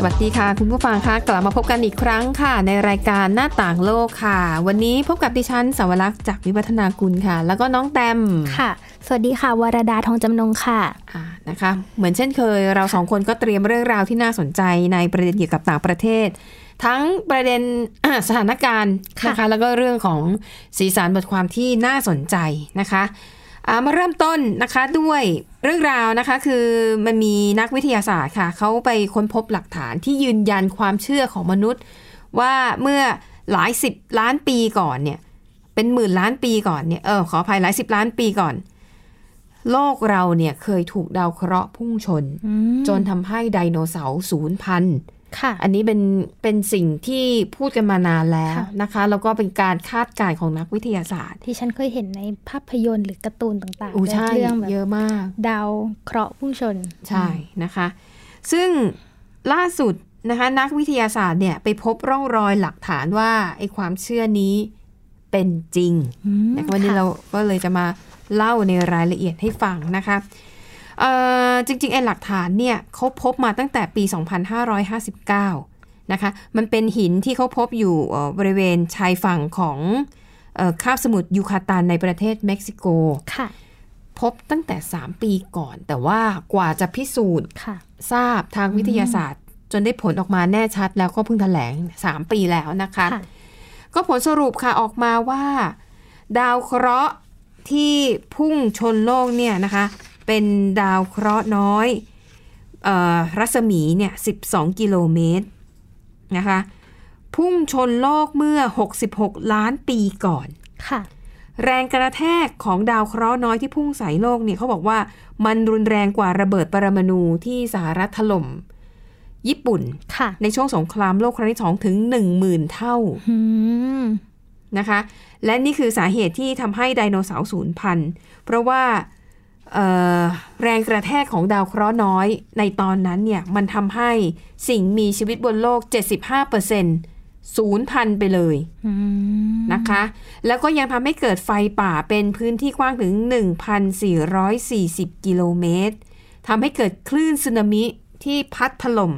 สวัสดีค่ะ คุณผู้ฟังคะกลับมาพบกันอีกครั้งค่ะ ในรายการหน้าต่างโลกค่ะ วันนี้พบกับดิฉันสาวรักษ์จากวิวัฒนากุลค่ะ แล้วก็น้องแตมค่ะ สวัสดีค่ะ วรดาทองจำนงค่ะอ่านะคะ เหมือนเช่นเคย เราสองคนก็เตรียมเรื่องราวที่น่าสนใจในประเด็นเกี่ยวกับต่างประเทศ ทั้งประเด็นสถานการณ์นะคะแล้วก็เรื่องของสีสันบทความที่น่าสนใจนะคะอ่า มาเริ่มต้นนะคะด้วยเรื่องราวนะคะคือมันมีนักวิทยาศาสตร์ค่ะเขาไปค้นพบหลักฐานที่ยืนยันความเชื่อของมนุษย์ ว่าเมื่อหลายสิบล้านปีก่อนเนี่ยเป็นหมื่นล้านปีก่อนเนี่ยเออขออภัยหลายสิบล้านปีก่อน โลกเราเนี่ยเคยถูกดาวเคราะห์พุ่งชน จนทำให้ไดโนเสาร์สูญพันธุ์ ค่ะ อันนี้เป็นเป็นสิ่งที่พูดกันมานานแล้วค่ะนะคะ แล้วก็เป็นการคาดการณ์ของนักวิทยาศาสตร์ ที่ฉันเคยเห็นในภาพยนตร์หรือการ์ตูนต่างๆอู้ใช่เรื่องแบบเยอะมาก ดาวเคราะห์พุ่งชน ใช่นะคะ ซึ่งล่าสุดนะคะนักวิทยาศาสตร์เนี่ยไปพบร่องรอยหลักฐานว่าไอ้ความเชื่อนี้เป็นจริงอืมนะคะวันนี้ค่ะเราก็เลยจะมาเล่าในรายละเอียดให้ฟังนะคะเอ่อ จริงๆไอ้หลักฐานเนี่ยเขาพบมาตั้งแต่ปี 2559 นะคะ มันเป็นหินที่เขาพบอยู่เอ่อบริเวณชายฝั่งของเอ่อคาบสมุทรยูคาตันในประเทศเม็กซิโกค่ะพบตั้งแต่ 3 ปีก่อน แต่ว่ากว่าจะพิสูจน์ค่ะทราบทางวิทยาศาสตร์ จนได้ผลออกมาแน่ชัดแล้วก็เพิ่งแถลง 3 ปีแล้วนะคะค่ะก็ผลสรุปค่ะออกมาว่า ดาวเคราะห์ที่พุ่งชนโลกเนี่ยนะคะ เป็นดาวเคราะห์น้อยเออรัศมีเนี่ย 12 กิโลเมตรนะคะ พุ่งชนโลกเมื่อ 66 ล้านปีก่อน ค่ะ แรงกระแทกของดาวเคราะห์น้อยที่พุ่งใส่โลกเนี่ยเขาบอกว่ามันรุนแรงกว่าระเบิดปรมาณูที่สหรัฐถล่มญี่ปุ่นค่ะในช่วงสงครามโลกครั้งที่สองถึง10,000เท่าอืมนะคะ และนี่คือสาเหตุที่ทำให้ไดโนเสาร์สูญพันธุ์ เพราะว่าเอ่อ แรงกระแทกของดาวเคราะห์น้อย ในตอนนั้นเนี่ยมันทำให้สิ่งมีชีวิตบนโลก 75%สูญพันไปเลยนะคะ แล้วก็ยังทำให้เกิดไฟป่าเป็นพื้นที่กว้างถึง 1,440 กิโลเมตรทำให้เกิดคลื่นสึนามิที่พัดถล่ม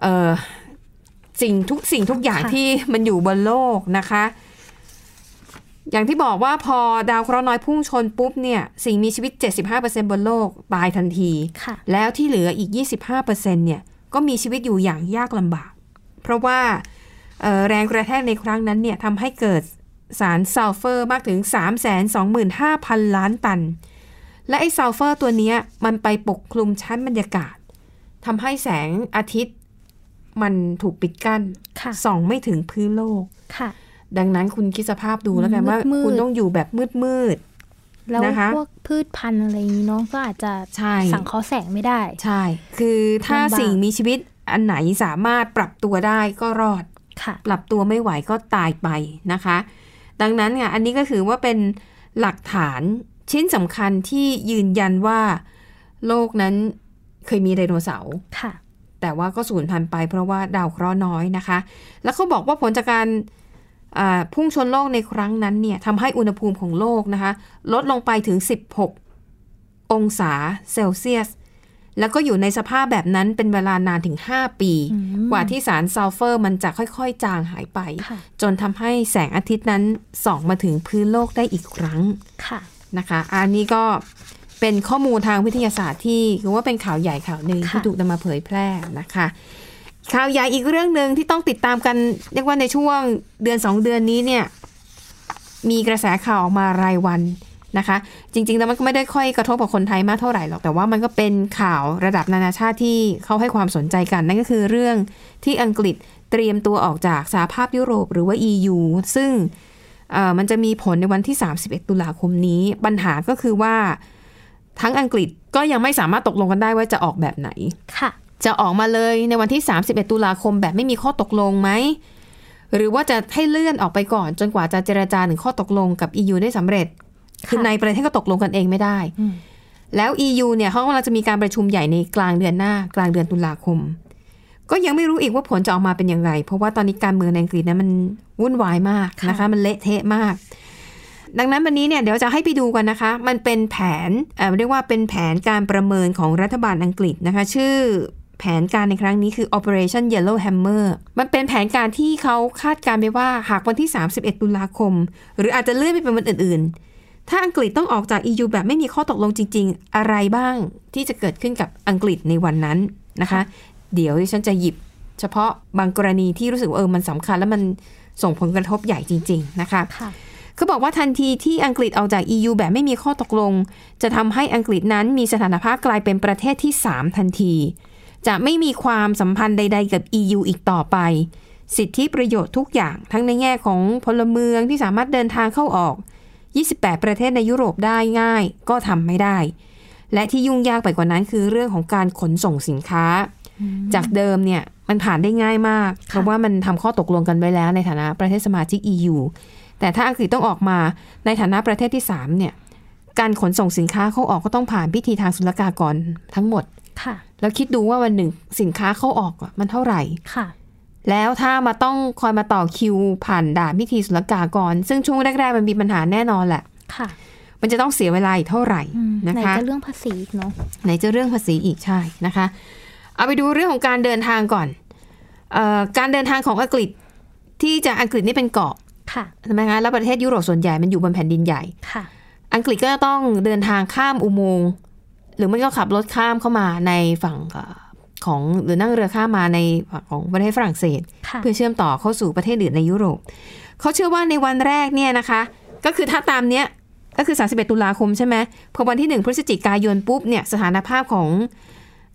เอ่อสิ่งทุกสิ่งทุกอย่างที่มันอยู่บนโลกนะคะ อย่างที่บอกว่าพอดาวเคราะห์น้อยพุ่งชนปุ๊บเนี่ยสิ่งมีชีวิต 75%บนโลกตายทันทีค่ะแล้วที่เหลืออีก 25%เนี่ยก็มีชีวิตอยู่อย่างยากลำบาก เพราะว่าเอ่อแรงกระแทกในครั้งนั้นเนี่ยทำให้เกิดสารซัลเฟอร์มากถึง 325,000 ล้านตัน และไอ้ซัลเฟอร์ตัวเนี้ยมันไปปกคลุมชั้นบรรยากาศทำให้แสงอาทิตย์มันถูกปิดกั้นค่ะส่องไม่ถึงพื้นโลกค่ะ ดังนั้นคุณคิดสภาพดูแล้วกันว่ามืดๆคุณต้องอยู่แบบมืดแล้วนะคะพวกพืชพันธุ์อะไรอย่างนี้เนาะก็อาจจะๆใช่สังเคราะห์แสงไม่ได้ ใช่ คือถ้าลำบากสิ่งมีชีวิตอันไหนสามารถปรับตัวได้ก็รอดค่ะปรับตัวไม่ไหวก็ตายไปนะคะ ดังนั้นเนี่ยอันนี้ก็คือว่าเป็นหลักฐานชิ้นสำคัญที่ยืนยันว่า โลกนั้นเคยมีไดโนเสาร์ค่ะแต่ว่าก็สูญพันธุ์ไปเพราะว่าดาวเคราะห์น้อยนะคะ แล้วเขาบอกว่าผลจากการอ่า พุ่งชนโลกในครั้งนั้นเนี่ยทำให้อุณหภูมิของโลกนะคะลดลงไปถึง 16 องศาเซลเซียส แล้วก็อยู่ในสภาพแบบนั้นเป็นเวลานานถึง 5 ปีอืมกว่าที่สารซัลเฟอร์มันจะค่อยๆ จางหายไปค่ะจนทำให้แสงอาทิตย์นั้นส่องมาถึงพื้นโลกได้อีกครั้งค่ะนะคะ อันนี้ก็เป็นข้อมูลทางวิทยาศาสตร์ที่คือว่าเป็นข่าวใหญ่ข่าวหนึ่งค่ะที่ถูกนำมาเผยแพร่นะคะ ข่าวใหญ่อีกเรื่องหนึ่งที่ต้องติดตามกันเรียกว่าในช่วงเดือนสองเดือนนี้เนี่ยมีกระแสข่าวออกมารายวันนะคะ จริงๆแล้วมันก็ไม่ได้ค่อยกระทบกับคนไทยมากเท่าไหร่หรอกแต่ว่ามันก็เป็นข่าวระดับนานาชาติที่เขาให้ความสนใจกัน นั่นก็คือเรื่องที่อังกฤษเตรียมตัวออกจากสหภาพยุโรปหรือว่า EU ซึ่งมันจะมีผลในวันที่ 31 ตุลาคมนี้ ปัญหาก็คือว่าทั้งอังกฤษก็ยังไม่สามารถตกลงกันได้ว่าจะออกแบบไหน ค่ะ จะออกมาเลยในวันที่ 31 ตุลาคมแบบไม่มีข้อตกลงไหม หรือว่าจะให้เลื่อนออกไปก่อน จนกว่าจะเจรจาถึงข้อตกลงกับ EU ได้สำเร็จ คือในประเทศก็ตกลงกันเองไม่ได้อืมแล้ว EU เนี่ยเขากำลังจะมีการประชุมใหญ่ในกลางเดือนหน้ากลางเดือนตุลาคม ก็ยังไม่รู้อีกว่าผลจะออกมาเป็นอย่างไร เพราะว่าตอนนี้การเมืองในอังกฤษนะมันวุ่นวายมากนะคะ มันเละเทะมากดังนั้นวันนี้เนี่ยเดี๋ยวจะให้ไปดูกันนะคะ มันเป็นแผนเอ่อเรียกว่าเป็นแผนการประเมินของรัฐบาลอังกฤษนะคะ ชื่อ แผนการในครั้งนี้คือ Operation Yellow Hammer มันเป็นแผนการที่เขาคาดการณ์ไปว่าหากวันที่ 31 ตุลาคม หรืออาจจะเลื่อนไปเป็นวันอื่น ๆ ถ้าอังกฤษต้องออกจาก EU แบบไม่มีข้อตกลงจริง ๆ อะไรบ้างที่จะเกิดขึ้นกับอังกฤษในวันนั้นนะคะ เดี๋ยวดิฉันจะหยิบ เฉพาะบางกรณีที่รู้สึกว่าเออมันสำคัญแล้วมันส่งผลกระทบใหญ่จริง ๆ นะคะค่ะเขาบอกว่าทันทีที่อังกฤษออกจาก EU แบบไม่มีข้อตกลง จะทำให้อังกฤษนั้นมีสถานภาพกลายเป็นประเทศที่ 3 ทันที จะไม่มีความสัมพันธ์ใด ๆ กับ EU อีกต่อไป สิทธิประโยชน์ทุกอย่างทั้งในแง่ของพลเมืองที่สามารถเดินทางเข้าออก 28 ประเทศในยุโรปได้ง่าย ก็ทำไม่ได้ และที่ยุ่งยากไปกว่านั้นคือเรื่องของการขนส่งสินค้า จากเดิมเนี่ยมันผ่านได้ง่ายมาก เพราะว่ามันทำข้อตกลงกันไว้แล้วในฐานะประเทศสมาชิก EU แต่ถ้าอังกฤษต้องออกมาในฐานะประเทศที่3เนี่ยการขนส่งสินค้าเข้าออกก็ต้องผ่านพิธีทางศุลกากรทั้งหมดค่ะ แล้วคิดดูว่าวันหนึ่งสินค้าเข้าออกอะมันเท่าไหร่ค่ะ แล้วถ้ามาต้องคอยมาต่อคิวผ่านด่านพิธีศุลกากร ซึ่งช่วงแรกๆมันมีปัญหาแน่นอนแหละค่ะ มันจะต้องเสียเวลาอีกเท่าไหร่อืมนะไหนคะจะเรื่องภาษีอีกเนาะไหนจะเรื่องภาษีอีกใช่นะคะ เอาไปดูเรื่องของการเดินทางก่อนเออการเดินทางของอังกฤษที่จะอังกฤษนี่เป็นเกาะค่ะใช่ไหมคะแล้วประเทศยุโรปส่วนใหญ่มันอยู่บนแผ่นดินใหญ่ค่ะ อังกฤษก็จะต้องเดินทางข้ามอุโมงค์ หรือไม่ก็ขับรถข้ามเข้ามาในฝั่งเอ่อของหรือนั่งเรือข้ามมาในฝั่งของประเทศฝรั่งเศสค่ะเพื่อเชื่อมต่อเข้าสู่ประเทศอื่นในยุโรปเขาเชื่อว่าในวันแรกเนี่ยนะคะ ก็คือถ้าตามเนี้ยก็คือ 31 ตุลาคมใช่ไหมพอวันที่ 1 พฤศจิกายนปุ๊บเนี่ยสถานภาพของ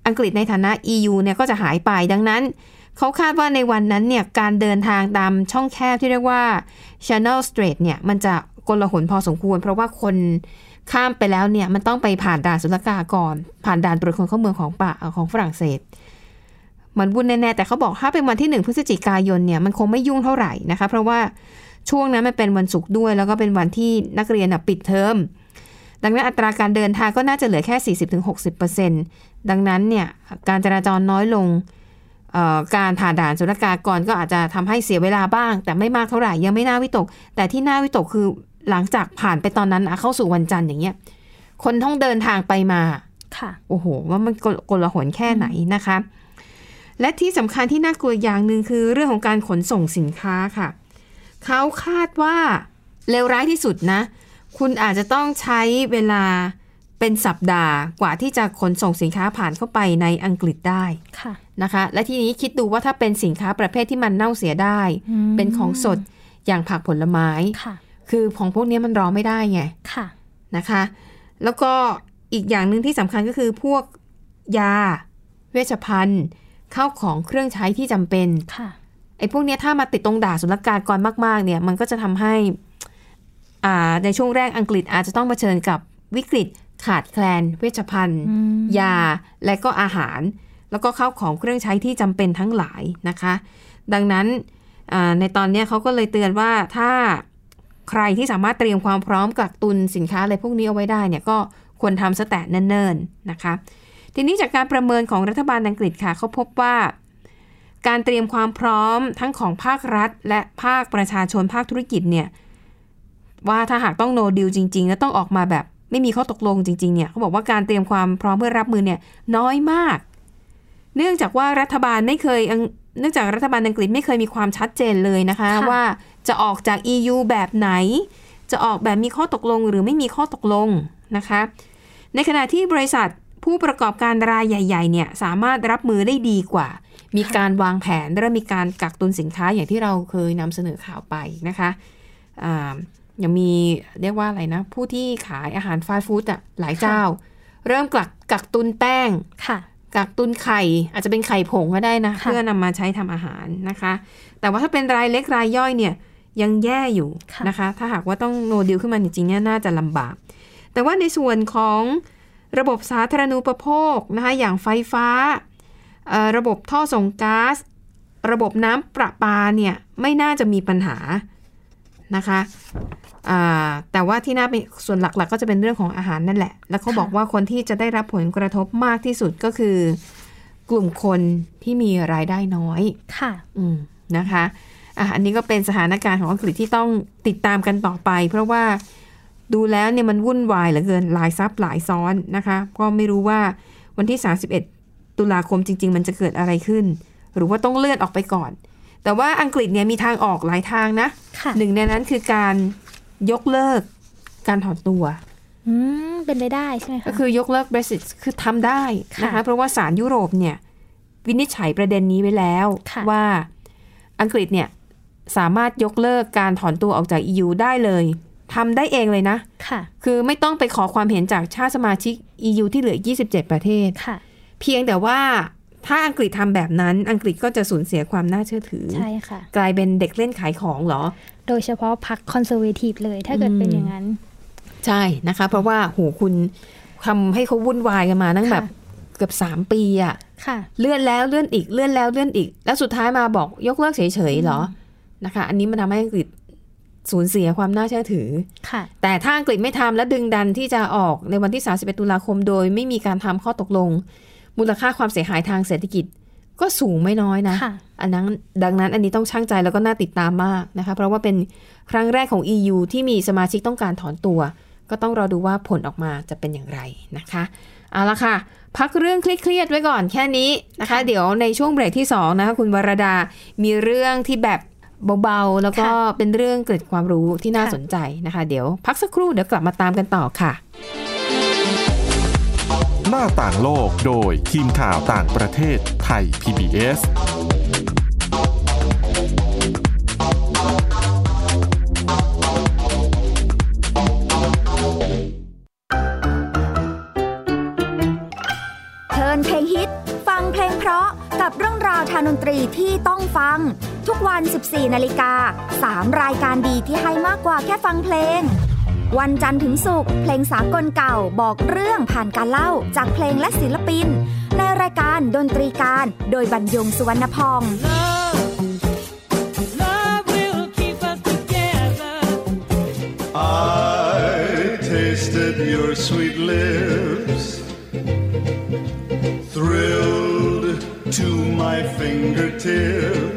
อังกฤษในฐานะ EU เนี่ยก็จะหายไปดังนั้น เขาคาดว่าในวันนั้นเนี่ยการเดินทางตามช่องแคบที่เรียกว่า Channel Strait เนี่ยมันจะกลหนพอสมควร เพราะว่าคน ข้ามไปแล้วเนี่ยมันต้องไปผ่านด่านศุลกากร ผ่านด่านตรวจคนเข้าเมืองของป่าของฝรั่งเศส มันวุ่นแน่ๆแต่เขาบอกถ้าเป็นวันที่หนึ่งพฤศจิกายนเนี่ยมันคงไม่ยุ่งเท่าไหร่นะคะ เพราะว่าช่วงนั้นมันเป็นวันศุกร์ด้วย แล้วก็เป็นวันที่นักเรียนปิดเทอมดังนั้นอัตราการเดินทางก็น่าจะเหลือแค่ 40-60%ดังนั้นเนี่ยการจราจรน้อยลงการผ่านด่านศุลกากรก็อาจจะทำให้เสียเวลาบ้าง แต่ไม่มากเท่าไหร่ยังไม่น่าวิตก แต่ที่น่าวิตกคือ หลังจากผ่านไปตอนนั้นอะเข้าสู่วันจันทร์อย่างเงี้ย คนต้องเดินทางไปมาค่ะ โอ้โห ว่ามันกลกลหนแค่ไหนนะคะ และที่สำคัญที่น่ากลัวอย่างหนึ่งคือเรื่องของการขนส่งสินค้าค่ะ เขาคาดว่าเลวร้ายที่สุดนะ คุณอาจจะต้องใช้เวลาเป็นสัปดาห์กว่าที่จะขนส่งสินค้าผ่านเข้าไปในอังกฤษได้ค่ะนะคะ และทีนี้คิดดูว่าถ้าเป็นสินค้าประเภทที่มันเน่าเสียได้อืมเป็นของสดอย่างผักผลไม้ ค่ะคือของพวกนี้มันรอไม่ได้ไงค่ะนะคะ แล้วก็อีกอย่างหนึ่งที่สำคัญก็คือพวกยา เวชภัณฑ์ข้าวของเครื่องใช้ที่จำเป็นค่ะไอ้พวกเนี้ยถ้ามาติดตรงด่าศุลกากรมากๆ เนี่ย มันก็จะทำให้อ่าในช่วงแรกอังกฤษอาจจะต้องเผชิญกับวิกฤตขาดแคลน เวชภัณฑ์อืมยาและก็อาหาร แล้วก็ข้าวของเครื่องใช้ที่จำเป็นทั้งหลายนะคะ ดังนั้นอ่าในตอนเนี้ยเขาก็เลยเตือนว่าถ้า ใครที่สามารถเตรียมความพร้อมกักตุนสินค้าอะไรพวกนี้เอาไว้ได้เนี่ยก็ควรทำซะแต่เนิ่นๆนะคะ ทีนี้จากการประเมินของรัฐบาลอังกฤษค่ะเขาพบว่า การเตรียมความพร้อมทั้งของภาครัฐ และภาคประชาชนภาคธุรกิจเนี่ยว่าถ้าหากต้องโนดิวจริงๆ แล้วต้องออกมาแบบไม่มีข้อตกลงจริงๆเนี่ยเขาบอกว่าการเตรียมความพร้อมเพื่อรับมือเนี่ยน้อยมาก เนื่องจากว่ารัฐบาลไม่เคยอังเนื่องจากรัฐบาลอังกฤษไม่เคยมีความชัดเจนเลยนะคะค่ะว่า จะออกจาก EU แบบไหน จะออกแบบมีข้อตกลงหรือไม่มีข้อตกลงนะคะ ในขณะที่บริษัทผู้ประกอบการรายใหญ่ๆเนี่ยสามารถรับมือได้ดีกว่า มีการวางแผนและมีการกักตุนสินค้าอย่างที่เราเคยนำเสนอข่าวไปนะคะอ่ายังมีเรียกว่าอะไรนะ ผู้ที่ขายอาหารฟาสต์ฟู้ดอะหลายเจ้า เริ่มกักกักตุนแป้งค่ะกักตุนไข่อาจจะเป็นไข่ผงก็ได้นะค่ะเพื่อนำมาใช้ทำอาหารนะคะ แต่ว่าถ้าเป็นรายเล็กรายย่อยเนี่ย ยังแย่อยู่นะคะ ถ้าหากว่าต้องโนดิวขึ้นมาจริงๆเนี่ยน่าจะลำบาก แต่ว่าในส่วนของระบบสาธารณูปโภคนะคะอย่างไฟฟ้าเอ่อระบบท่อส่งก๊าซระบบน้ำประปาเนี่ยไม่น่าจะมีปัญหานะคะอ่าแต่ว่าที่น่าเป็นส่วนหลักๆก็จะเป็นเรื่องของอาหารนั่นแหละ แล้วเขาค่ะบอกว่าคนที่จะได้รับผลกระทบมากที่สุดก็คือกลุ่มคนที่มีรายได้น้อย ค่ะ อืม นะคะ อะอันนี้ก็เป็นสถานการณ์ของอังกฤษที่ต้องติดตามกันต่อไป เพราะว่าดูแล้วเนี่ยมันวุ่นวายเหลือเกินหลายซับหลายซ้อนนะคะ ก็ไม่รู้ว่าวันที่ 31 ตุลาคมจริง ๆ มันจะเกิดอะไรขึ้น หรือว่าต้องเลื่อนออกไปก่อน แต่ว่าอังกฤษเนี่ยมีทางออกหลายทางนะค่ะหนึ่งในนั้นคือการยกเลิกการถอนตัวอืมเป็นไปได้ใช่ไหมก็คะคือยกเลิก Brexit คือทำได้นะคะค่ะเพราะว่าศาลยุโรปเนี่ยวินิจฉัยประเด็นนี้ไว้แล้วค่ะว่าอังกฤษเนี่ย สามารถยกเลิกการถอนตัวออกจาก EU ได้เลยทำได้เองเลยนะค่ะ คือไม่ต้องไปขอความเห็นจากชาติสมาชิก EU ที่เหลือ 27 ประเทศค่ะ เพียงแต่ว่าถ้าอังกฤษทำแบบนั้นอังกฤษก็จะสูญเสียความน่าเชื่อถือ ใช่ค่ะ กลายเป็นเด็กเล่นขายของเหรอ โดยเฉพาะพรรคคอนเซอร์เวทีฟเลยถ้าเกิดเป็นอืมอย่างนั้น ใช่นะคะ เพราะว่าโหคุณทำให้เขาวุ่นวายกันมาตั้งค่ะแบบเกือบสามปีอะค่ะเลื่อนแล้วเลื่อนอีกเลื่อนแล้วเลื่อนอีก แล้วสุดท้ายมาบอกยกเลิกเฉยๆเหรอ นะคะ อันนี้มันทำให้อังกฤษสูญเสียความน่าเชื่อถือ ค่ะ แต่ถ้าอังกฤษไม่ทำและดึงดันที่จะออกในวันที่ 31 ตุลาคมโดย ไม่มีการทำข้อตกลง มูลค่าความเสียหายทางเศรษฐกิจก็สูงไม่น้อยนะค่ะอันนั้นดังนั้นอันนี้ต้องช่างใจแล้วก็น่าติดตามมากนะคะ เพราะว่าเป็นครั้งแรกของ EU ที่มีสมาชิกต้องการถอนตัว ก็ต้องรอดูว่าผลออกมาจะเป็นอย่างไรนะคะ เอาละค่ะ พักเรื่องเครียดๆไว้ก่อนแค่นี้นะคะค่ะเดี๋ยวในช่วงเบรกที่2นะคะคุณวรดา มีเรื่องที่แบบ เบาๆ แล้วก็เป็นเรื่องเกร็ดความรู้ที่น่าสนใจนะคะ เดี๋ยวพักสักครู่เดี๋ยวกลับมาตามกันต่อค่ะ หน้าต่างโลกโดยทีมข่าวต่างประเทศไทย PBS เพลินเพลงฮิต ฟังเพลงเพราะกับเรื่องราวทางดนตรีที่ต้องฟัง ทุกวัน 14 นาฬิกา 3 รายการดีที่ให้มากกว่าแค่ฟังเพลง วันจันทร์ถึงศุกร์เพลงสากลเก่าบอกเรื่องผ่านการเล่าจากเพลงและศิลปิน ในรายการดนตรีการ โดยบรรยงสุวรรณพอง Love will keep us together. I tasted your sweet lips, thrilled to my fingertips.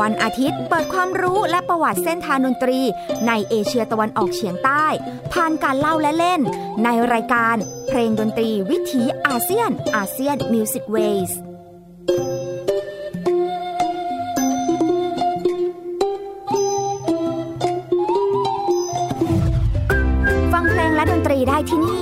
วันอาทิตย์เปิดความรู้และประวัติเส้นทางดนตรี ในเอเชียตะวันออกเฉียงใต้ ผ่านการเล่าและเล่น ในรายการเพลงดนตรีวิถีอาเซียน ASEAN Music Ways ฟังเพลงและดนตรีได้ที่นี่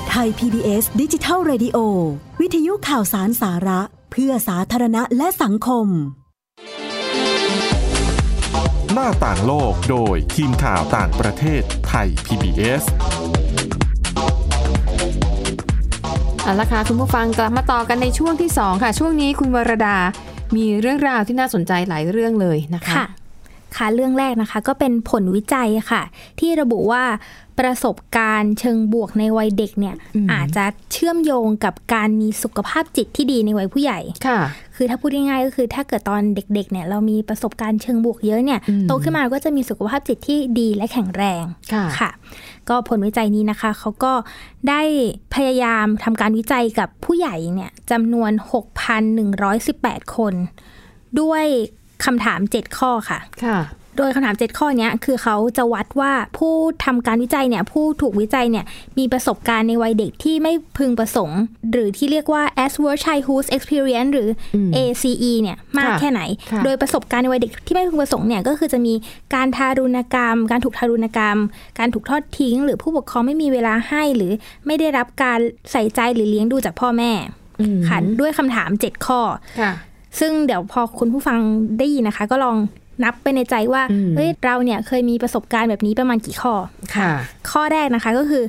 ไทย PBS ดิจิทัล Radio วิทยุข่าวสารสาระ เพื่อสาธารณะและสังคม หน้าต่างโลกโดยทีมข่าวต่างประเทศไทย PBS เอาละค่ะคุณผู้ฟังกลับมาต่อกันในช่วงที่ 2 ค่ะ ช่วงนี้คุณวรดา มีเรื่องราวที่น่าสนใจหลายเรื่องเลยนะคะค่ะ ค่ะเรื่องแรกนะคะ ก็เป็นผลวิจัยค่ะ ที่ระบุว่าประสบการณ์เชิงบวกในวัยเด็กเนี่ยอืมอาจจะเชื่อมโยงกับการมีสุขภาพจิตที่ดีในวัยผู้ใหญ่ค่ะ คือถ้าพูดง่ายๆก็คือถ้าเกิดตอนเด็กๆเนี่ยเรามีประสบการณ์เชิงบวกเยอะเนี่ยอืมโตขึ้นมาเราก็จะมีสุขภาพจิตที่ดีและแข็งแรงค่ะค่ะ ก็ผลวิจัยนี้นะคะเขาก็ได้พยายามทำการวิจัยกับผู้ใหญ่เนี่ยจำนวน 6,118 คน ด้วย คำถาม 7 ข้อค่ะค่ะ โดยคำถาม 7 ข้อเนี้ยคือเขาจะวัดว่าผู้ทำการวิจัยเนี่ยผู้ถูกวิจัยเนี่ยมีประสบการณ์ในวัยเด็กที่ไม่พึงประสงค์ หรือที่เรียกว่า adverse childhood experience หรืออม ACE เนี่ยมากค่ะแค่ไหนค่ะโดยประสบการณ์ในวัยเด็กที่ไม่พึงประสงค์เนี่ยก็คือจะมีการทารุณกรรม การถูกทารุณกรรม การถูกทอดทิ้ง หรือผู้ปกครองไม่มีเวลาให้หรือไม่ได้รับการใส่ใจหรือเลี้ยงดูจากพ่อแม่อืมค่ะด้วยคำถาม 7 ข้อค่ะ ซึ่งเดี๋ยวพอคุณผู้ฟังได้ยินนะคะ ก็ลองนับไปในใจว่าอืมเฮ้ยเราเนี่ยเคยมีประสบการณ์แบบนี้ประมาณกี่ข้อค่ะ ข้อแรกนะคะก็คือ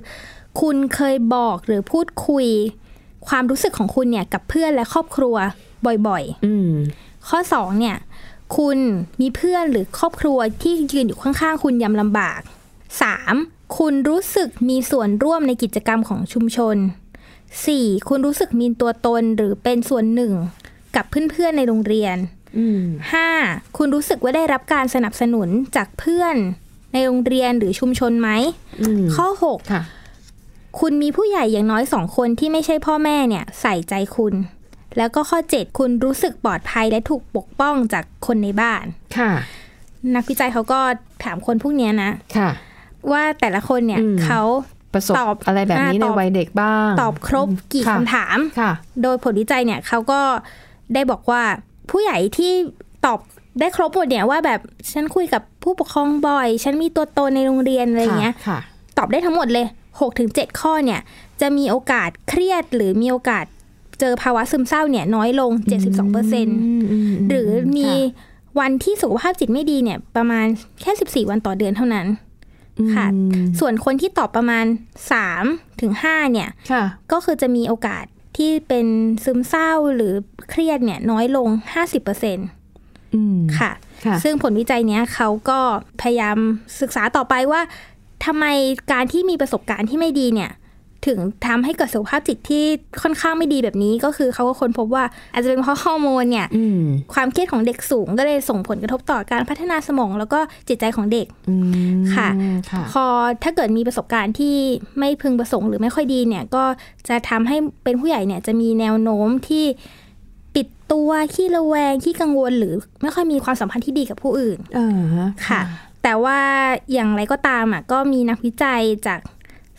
คุณเคยบอกหรือพูดคุย ความรู้สึกของคุณเนี่ยกับเพื่อนและครอบครัวบ่อยอืมๆข้อสองเนี่ย คุณมีเพื่อนหรือครอบครัวที่ยืนอยู่ข้างๆคุณยามลำบากสามคุณรู้สึกมีส่วนร่วมในกิจกรรมของชุมชนสี่คุณรู้สึกมีตัวตนหรือเป็นส่วนหนึ่ง กับเพื่อนๆในโรงเรียนอืมห้าคุณรู้สึกว่าได้รับการสนับสนุนจากเพื่อนในโรงเรียนหรือชุมชนไหมอืมข้อหกค่ะคุณมีผู้ใหญ่อย่างน้อยสองคนที่ไม่ใช่พ่อแม่เนี่ยใส่ใจคุณ แล้วก็ข้อเจ็ดคุณรู้สึกปลอดภัยและถูกปกป้องจากคนในบ้านค่ะ นักวิจัยเขาก็ถามคนพวกเนี้ยนะค่ะ ว่าแต่ละคนเนี่ยอืมเขาประสบตอบอะไรแบบนี้อ่าในตอบวัยเด็กบ้าง ตอบครบกี่ค่ะคำถามค่ะโดยผลวิจัยเนี่ยเขาก็ ได้บอกว่าผู้ใหญ่ที่ตอบได้ครบหมดเนี่ยว่าแบบฉันคุยกับผู้ปกครองบ่อย ฉันมีตัวตนในโรงเรียนอะไรเงี้ยค่ะตอบได้ทั้งหมดเลย6ถึง7ข้อเนี่ย จะมีโอกาสเครียดหรือมีโอกาสเจอภาวะซึมเศร้าเนี่ยน้อยลง 72%หรือมีวันที่สุขภาพจิตไม่ดีเนี่ย ประมาณแค่ 14 วันต่อเดือนเท่านั้นค่ะ ส่วนคนที่ตอบประมาณ3ถึง5เนี่ยค่ะก็คือจะมีโอกาส ที่เป็นซึมเศร้าหรือเครียดเนี่ยน้อยลง 50%อืมค่ะค่ะ ซึ่งผลวิจัยเนี้ยเขาก็พยายามศึกษาต่อไปว่าทำไมการที่มีประสบการณ์ที่ไม่ดีเนี่ย ถึงทำให้เกิดสุขภาพจิตที่ค่อนข้างไม่ดีแบบนี้ก็คือเขาก็ค้นพบว่า อาจจะเป็นเพราะฮอร์โมนเนี่ยอืมความเครียดของเด็กสูงก็เลยส่งผลกระทบต่อการพัฒนาสมอง แล้วก็จิตใจของเด็กอืมค่ะค่ะพอถ้าเกิดมีประสบการณ์ที่ไม่พึงประสงค์หรือไม่ค่อยดีเนี่ยก็จะทำให้เป็นผู้ใหญ่เนี่ยจะมีแนวโน้มที่ปิดตัวขี้ระแวงขี้กังวลหรือไม่ค่อยมีความสัมพันธ์ที่ดีกับผู้อื่นเออค่ะ แต่ว่าอย่างไรก็ตามอะก็มีนักวิจัยจาก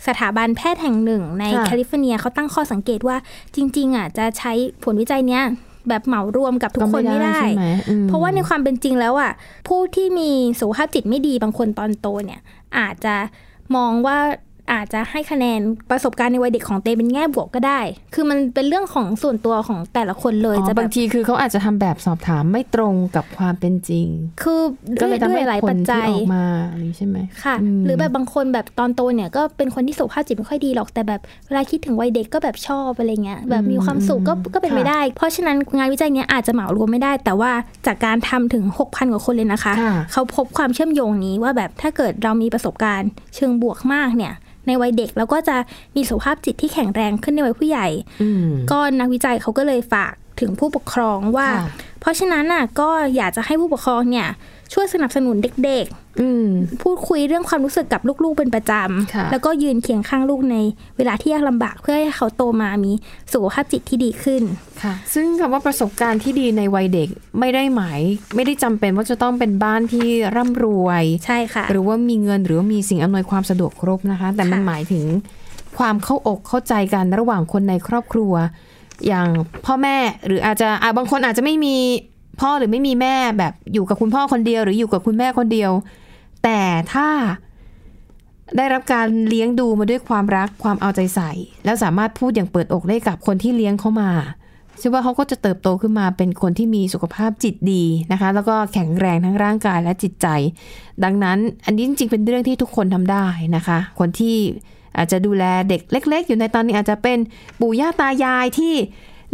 สถาบันแพทย์แห่งหนึ่ง ในค่ะแคลิฟอร์เนียเขาตั้งข้อสังเกตว่าจริง ๆอะจะใช้ผลวิจัยเนี้ยแบบเหมารวมกับทุกคนไม่ได้ใช่ไหมอืมเพราะว่าในความเป็นจริงแล้วอะผู้ที่มีสุขภาพจิตไม่ดีบางคนตอนโตเนี่ย อาจจะมองว่า อาจจะให้คะแนนประสบการณ์ในวัยเด็กของเตเป็นแง่บวกก็ได้ คือมันเป็นเรื่องของส่วนตัวของแต่ละคนเลยอ๋อจะแบบางทีคือเขาอาจจะทำแบบสอบถามไม่ตรงกับความเป็นจริง คือก็ด้เลวยยทำด้วยให้หลายผปัลจที่จัยออกมาอะไรอย่างนี้ใช่ไหมค่ะอืมหรือแบบบางคนแบบตอนโตเนี่ยก็เป็นคนที่สุขภาพจิตไม่ค่อยดีหรอกแต่แบบเวลาคิดถึงวัยเด็กก็แบบชอบอะไรเงี้ยแบบมีความสุขก็ก็เป็นไปได้ เพราะฉะนั้นงานวิจัยเนี้ยอาจจะเหมารวมไม่ได้ แต่ว่าจากการทำถึง 6,000 กว่าคนเลยนะคะค่ะเขาพบความเชื่อมโยงนี้ว่าแบบถ้าเกิดเรามีประสบการณ์ เชิงบวกมากเนี่ยในวัยเด็กเราก็จะมีสุขภาพจิตที่แข็งแรงขึ้นในวัยผู้ใหญ่อืมก็นักวิจัยเขาก็เลยฝากถึงผู้ปกครองว่าค่ะเพราะฉะนั้นน่ะก็อยากจะให้ผู้ปกครองเนี่ย ช่วยสนับสนุนเด็กๆอืมพูดคุยเรื่องความรู้สึกกับลูกๆเป็นประจค่ะำแล้วก็ยืนเคียงข้างลูกในเวลาที่ยากลำบากเพื่อให้เขาโตมามีสุขภาพจิตที่ดีขึ้นค่ะ ซึ่งคำว่าประสบการณ์ที่ดีในวัยเด็กไม่ได้หมาย ไม่ได้จำเป็นว่าจะต้องเป็นบ้านที่ร่ำรวยใช่ค่ะ หรือว่ามีเงินหรือว่ามีสิ่งอำนวยความสะดวกครบนะคะ แต่มันค่ะหมายถึงความเข้าอกเข้าใจกันระหว่างคนในครอบครัว อย่างพ่อแม่หรืออาจจะอะบางคนอาจจะไม่มี พ่อหรือไม่มีแม่แบบอยู่กับคุณพ่อคนเดียว หรืออยู่กับคุณแม่คนเดียว แต่ถ้าได้รับการเลี้ยงดูมาด้วยความรักความเอาใจใส่ แล้วสามารถพูดอย่างเปิดอกได้กับคนที่เลี้ยงเขามาเชื่อว่าเขาก็จะเติบโตขึ้นมาเป็นคนที่มีสุขภาพจิตดีนะคะ แล้วก็แข็งแรงทั้งร่างกายและจิตใจ ดังนั้นอันนี้จริงๆเป็นเรื่องที่ทุกคนทำได้นะคะ คนที่อาจจะดูแลเด็กเล็ก ๆ อยู่ในตอนนี้อาจจะเป็นปู่ย่าตายายที่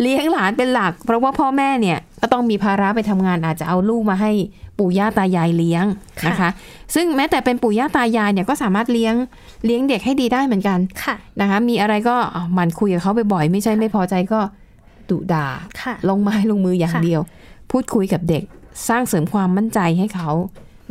เลี้ยงหลานเป็นหลัก เพราะว่าพ่อแม่เนี่ยก็ต้องมีภาระไปทำงานอาจจะเอาลูกมาให้ปู่ย่าตายายเลี้ยงนะคะ ซึ่งแม้แต่เป็นปู่ย่าตายายเนี่ยก็สามารถเลี้ยงเลี้ยงเด็กให้ดีได้เหมือนกันค่ะนะคะ มีอะไรก็อะหมันคุยกับเขาบ่อยๆไม่ใช่ไม่พอใจก็ดุด่าค่ะลงไม้ลงมืออย่างค่ะเดียว พูดคุยกับเด็กสร้างเสริมความมั่นใจให้เขา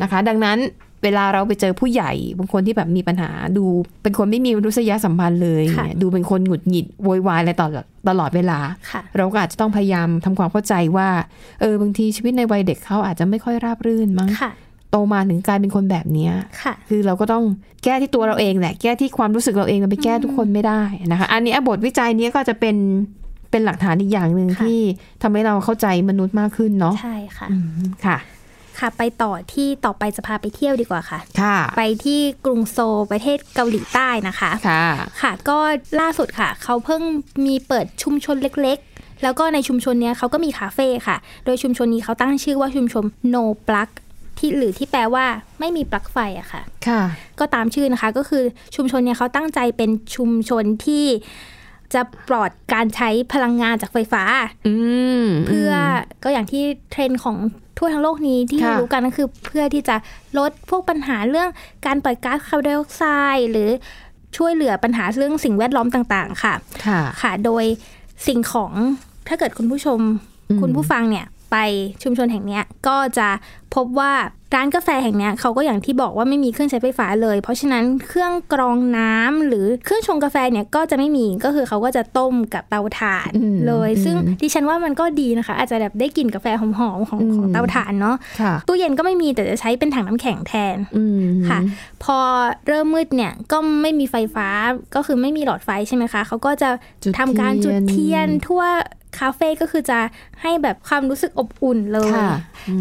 นะคะ ดังนั้น เวลาเราไปเจอผู้ใหญ่บางคนที่แบบมีปัญหา ดูเป็นคนไม่มีมนุษยสัมพันธ์เลยค่ะเนี่ยดูเป็นคนหงุดหงิดโวยวายอะไรตลอดตลอดเวลาค่ะเราก็อาจจะต้องพยายามทำความเข้าใจว่าเออบางทีชีวิตในวัยเด็กเขาอาจจะไม่ค่อยราบรื่นมั้งค่ะโตมาถึงกลายเป็นคนแบบเนี้ยค่ะ คือเราก็ต้องแก้ที่ตัวเราเองแหละ แก้ที่ความรู้สึกเราเองเราไปแก้ทุกคนไม่ได้นะคะ อันนี้บทวิจัยเนี้ยก็จะเป็นเป็นหลักฐานอีกอย่างหนึ่งค่ะที่ทำให้เราเข้าใจมนุษย์มากขึ้นเนาะ ใช่ค่ะอืมค่ะ ค่ะ ไปต่อที่ต่อไปจะพาไปเที่ยวดีกว่าค่ะค่ะ ไปที่กรุงโซลประเทศเกาหลีใต้นะคะค่ะ ค่ะ ก็ล่าสุดค่ะ เขาเพิ่งมีเปิดชุมชนเล็กๆ แล้วก็ในชุมชนเนี้ยเขาก็มีคาเฟ่ค่ะ โดยชุมชนนี้เขาตั้งชื่อว่าชุมชน no plug ที่หรือที่แปลว่าไม่มีปลั๊กไฟอะค่ะ ค่ะ ก็ตามชื่อนะคะก็คือชุมชนเนี่ยเขาตั้งใจเป็นชุมชนที่จะปลอดการใช้พลังงานจากไฟฟ้าอืมเพื่อก็อย่างที่เทรนด์ของ ทั่วทั้งโลกนี้ที่ค่ะรู้กันก็คือเพื่อที่จะลดพวกปัญหาเรื่องการปล่อยก๊าซคาร์บอนไดออกไซด์หรือช่วยเหลือปัญหาเรื่องสิ่งแวดล้อมต่างๆ ค่ะ ค่ะค่ะโดยสิ่งของถ้าเกิดคุณผู้ชมอืมคุณผู้ฟังเนี่ย ไปชุมชนแห่งเนี้ยก็จะพบว่าร้านกาแฟแห่งเนี้ยเขาก็อย่างที่บอกว่าไม่มีเครื่องใช้ไฟฟ้าเลย เพราะฉะนั้นเครื่องกรองน้ำหรือเครื่องชงกาแฟเนี่ยก็จะไม่มีก็คือเขาก็จะต้มกับเตาถ่านอืมเลย ซึ่งอืมดิฉันว่ามันก็ดีนะคะ อาจจะแบบได้กลิ่นกาแฟหอมๆของอืมของเตาถ่านเนาะค่ะตู้เย็นก็ไม่มีแต่จะใช้เป็นถังน้ำแข็งแทนอืมค่ะ พอเริ่มมืดเนี่ยก็ไม่มีไฟฟ้าก็คือไม่มีหลอดไฟใช่ไหมคะเขาก็จะจุดทำการจุดเทียนเทียนทั่ว คาเฟ่ก็คือจะให้แบบความรู้สึกอบอุ่นเลยค่ะ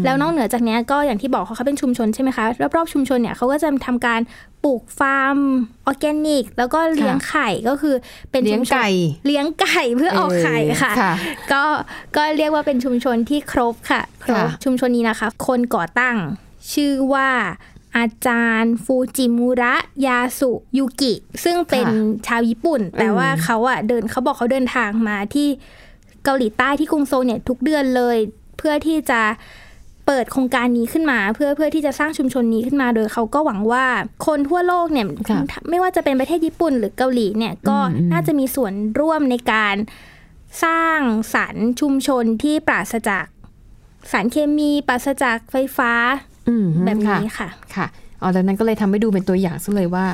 แล้วนอกเหนือจากเนี้ยก็อย่างที่บอกเขาเป็นชุมชนใช่ไหมคะ รอบๆชุมชนเนี่ยเขาก็จะทำการปลูกฟาร์มออร์แกนิก แล้วก็เลี้ยงไข่ก็คือเป็นเลี้ยงชุมชนไก่เลี้ยงไก่เพื่อออกไข่ค่ะค่ะ ก็ก็เรียกว่าเป็นชุมชนที่ครบค่ะ ครบค่ะชุมชนนี้นะคะ คนก่อตั้งชื่อว่าอาจารย์ฟูจิมุระยาสุยุกิ ซึ่งเป็นชาวญี่ปุ่น แต่ว่าเขาอะเดินเขาบอกเขาเดินทางมาที่ เกาหลีใต้ที่กรุงโซลเนี่ยทุกเดือนเลย เพื่อที่จะเปิดโครงการนี้ขึ้นมา เพื่อเพื่อที่จะสร้างชุมชนนี้ขึ้นมา โดยเขาก็หวังว่าคนทั่วโลกเนี่ยค่ะไม่ว่าจะเป็นประเทศญี่ปุ่นหรือเกาหลีเนี่ยก็อืมอืมน่าจะมีส่วนร่วมในการสร้างสรรค์ชุมชนที่ปราศจากสารเคมีปราศจากไฟฟ้าอืมแบบนี้ค่ะค่ะค่ะอ๋อดังนั้นก็เลยทำให้ดูเป็นตัวอย่างซะเลยว่า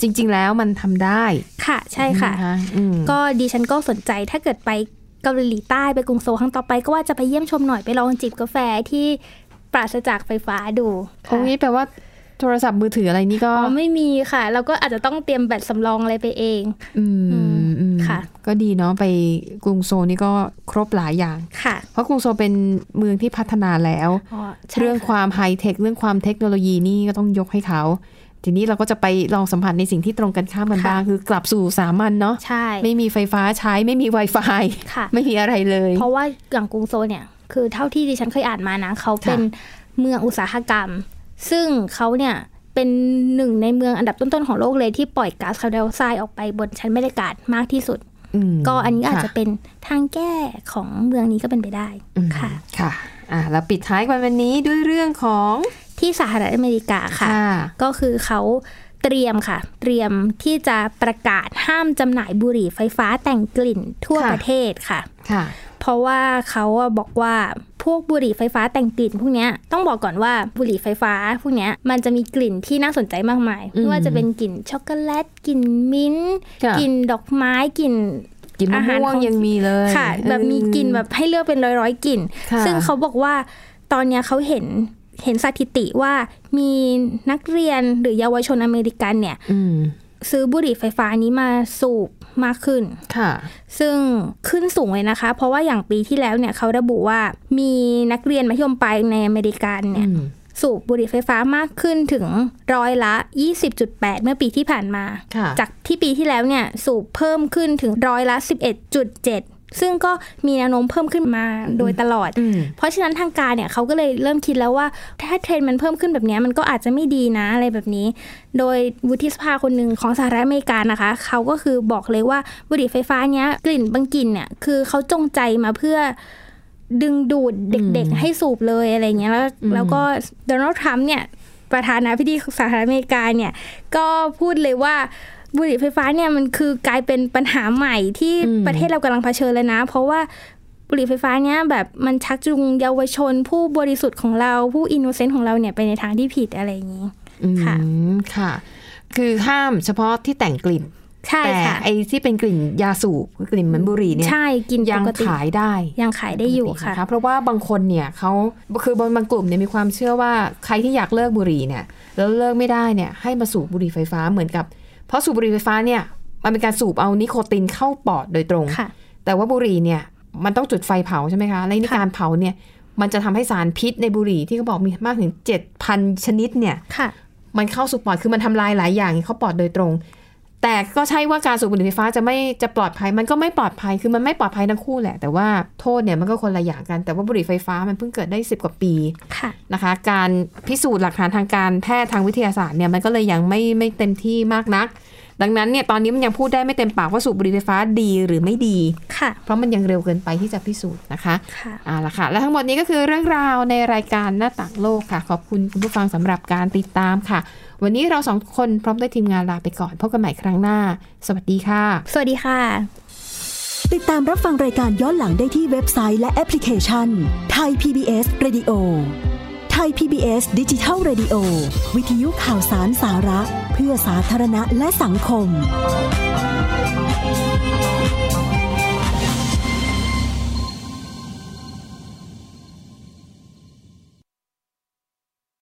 จริง ๆ แล้วมันทำได้ ค่ะ ใช่ค่ะนอืมก็ดิฉันก็สนใจถ้าเกิดไป เกาหลีใต้ไปกรุงโซลครั้งต่อไปก็ว่าจะไปเยี่ยมชมหน่อยไปลองจิบกาแฟที่ปราศจากไฟฟ้าดูตรงนี้แปลว่าโทรศัพท์มือถืออะไรนี่ก็อ๋อไม่มีค่ะ เราก็อาจจะต้องเตรียมแบตสำรองอะไรไปเอง อืมอืมอืมค่ะ ก็ดีเนาะไปกรุงโซลนี่ก็ครบหลายอย่างค่ะ เพราะกรุงโซลเป็นเมืองที่พัฒนาแล้วอ๋อใช่เรื่องค่ะความไฮเทคเรื่องความเทคโนโลยีนี่ก็ต้องยกให้เขา ทีนี้เราก็จะไปลองสัมผัสในสิ่งที่ตรงกันข้ามกันค่ะบ้างคือกลับสู่สามัญเนาะใช่ไม่มีไฟฟ้าใช้ไม่มี Wi-Fi ค่ะ ไม่มีอะไรเลย เพราะว่าอย่างกรุงโซลเนี่ย คือเท่าที่ดิฉันเคยอ่านมานะเขาเป็นเมืองอุตสาหกรรม ซึ่งเขาเนี่ยเป็นหนึ่งในเมืองอันดับต้นๆของโลกเลยที่ปล่อยก๊าซคาร์บอนไดออกไซด์ออกไปบนชั้นบรรยากาศมากที่สุดมก็อันนี้อาจค่จะเป็นทางแก้ของเมืองนี้ก็เป็นไปได้อืมค่ะค่ะอะแล้วปิดท้ายกันวันนี้ด้วยเรื่องของ ที่สหรัฐอเมริกาค่ะค่ะ ก็คือเขาเตรียมค่ะ เตรียมที่จะประกาศห้ามจำหน่ายบุหรี่ไฟฟ้าแต่งกลิ่นทั่วค่ะประเทศค่ะค่ะเพราะว่าเขาอะบอกว่าพวกบุหรี่ไฟฟ้าแต่งกลิ่นพวกเนี้ยต้องบอกก่อนว่าบุหรี่ไฟฟ้าพวกเนี้ยมันจะมีกลิ่นที่น่าสนใจมากมายอืมไม่ว่าจะเป็นกลิ่นช็อกโกแลตกลิ่นมิ้นท์ค่ะกลิ่นดอกไม้กลิ่นกินมะอาหารม่วงของยังมีเลยค่ะ แบบมีกลิ่นแบบให้เลือกเป็นร้อยร้อยๆกลิ่นค่ะซึ่งเขาบอกว่าตอนเนี้ยเขาเห็น เห็นสถิติว่ามีนักเรียนหรือเยาวชนอเมริกันเนี่ยอืมซื้อบุหรี่ไฟฟ้านี้มาสูบมากขึ้น ค่ะ ซึ่งขึ้นสูงเลยนะคะ เพราะว่าอย่างปีที่แล้วเนี่ยเขาระบุว่ามีนักเรียนมัธยมปลายในอเมริกันเนี่ยอืมสูบบุหรี่ไฟฟ้ามากขึ้นถึงร้อยละ 20.8 เมื่อปีที่ผ่านมาค่ะจากที่ปีที่แล้วเนี่ยสูบเพิ่มขึ้นถึงร้อยละ 11.7 ซึ่งก็มีแนวโน้มเพิ่มขึ้นมาโดยตลอดอืมเพราะฉะนั้นทางการเนี่ยเขาก็เลยเริ่มคิดแล้วว่า ถ้าเทรนด์มันเพิ่มขึ้นแบบเนี้ยมันก็อาจจะไม่ดีนะอะไรแบบนี้ โดยวุฒิสภาคนหนึ่งของสหรัฐอเมริกานะคะเขาก็คือบอกเลยว่าบุหรี่ไฟฟ้าเนี้ยกลิ่นบางกลิ่นเนี่ยคือเขาจงใจมาเพื่อดึงดูดเด็กๆ ให้สูบเลยอะไรเงี้ยแล้วแล้วก็โดนัลด์ทรัมป์เนี่ยประธานาธิบดีของสหรัฐอเมริกาเนี่ยก็พูดเลยว่า บุหรี่ไฟฟ้าเนี่ยมันคือกลายเป็นปัญหาใหม่ที่อืมประเทศเรากำลังเผชิญเลยนะ เพราะว่าบุหรี่ไฟฟ้าเนี่ยแบบมันชักจูงเยาวชน ผู้บริสุทธิ์ของเราผู้ innocent ของเราเนี่ยไปในทางที่ผิดอะไรอย่างนี้อืมค่ะค่ะ คือห้ามเฉพาะที่แต่งกลิ่นใช่แต่ค่ะไอ้ที่เป็นกลิ่นยาสูบกลิ่นเหมือนบุหรี่เนี่ยใช่กินยังปกติขายได้ยังขายได้อยู่ปกติค่ะนเพราะว่าบางคนเนี่ยเขาคือบางบางกลุ่มเนี่ยมีความเชื่อว่าใครที่อยากเลิกบุหรี่เนี่ยแล้วเลิกไม่ได้เนี่ยให้มาสูบบุหรี่ไฟฟ้าเหมือนกับ เพราะสูบบุหรี่ไฟฟ้าเนี่ยมันเป็นการสูบเอานิโคตินเข้าปอดโดยตรงค่ะแต่ว่าบุหรี่เนี่ยมันต้องจุดไฟเผาใช่ไหมคะ และในค่ะการเผาเนี่ยมันจะทำให้สารพิษในบุหรี่ที่เขาบอกมีมากถึง 7,000 ชนิดเนี่ยค่ะมันเข้าสู่ปอด คือมันทำลายหลายอย่างเข้าปอดโดยตรง แต่ก็ใช่ว่าการสูบบุหรี่ไฟฟ้าจะไม่จะปลอดภัย มันก็ไม่ปลอดภัย คือมันไม่ปลอดภัยทั้งคู่แหละ แต่ว่าโทษเนี่ยมันก็คนละอย่างกัน แต่ว่าบุหรี่ไฟฟ้ามันเพิ่งเกิดได้ 10 กว่าปีค่ะนะคะ การพิสูจน์หลักฐานทางการแพทย์ทางวิทยาศาสตร์เนี่ยมันก็เลยยังไม่ไม่เต็มที่มากนัก ดังนั้นเนี่ยตอนนี้มันยังพูดได้ไม่เต็มปากว่าสูบบุหรี่ไฟฟ้าดีหรือไม่ดีค่ะ เพราะมันยังเร็วเกินไปที่จะพิสูจน์นะคะค่ะเอาละค่ะ และทั้งหมดนี้ก็คือเรื่องราวในรายการหน้าต่างโลกค่ะ ขอบคุณคุณผู้ฟังสำหรับการติดตามค่ะ วันนี้เราสองคนพร้อมด้วยทีมงานลาไปก่อนพบกันใหม่ครั้งหน้า สวัสดีค่ะ สวัสดีค่ะ ติดตามรับฟังรายการย้อนหลังได้ที่เว็บไซต์และแอปพลิเคชันไทย PBS Radio ไทย PBS ดิจิทัล Radio วิทยุข่าวสารสาระ เพื่อสาธารณะและสังคม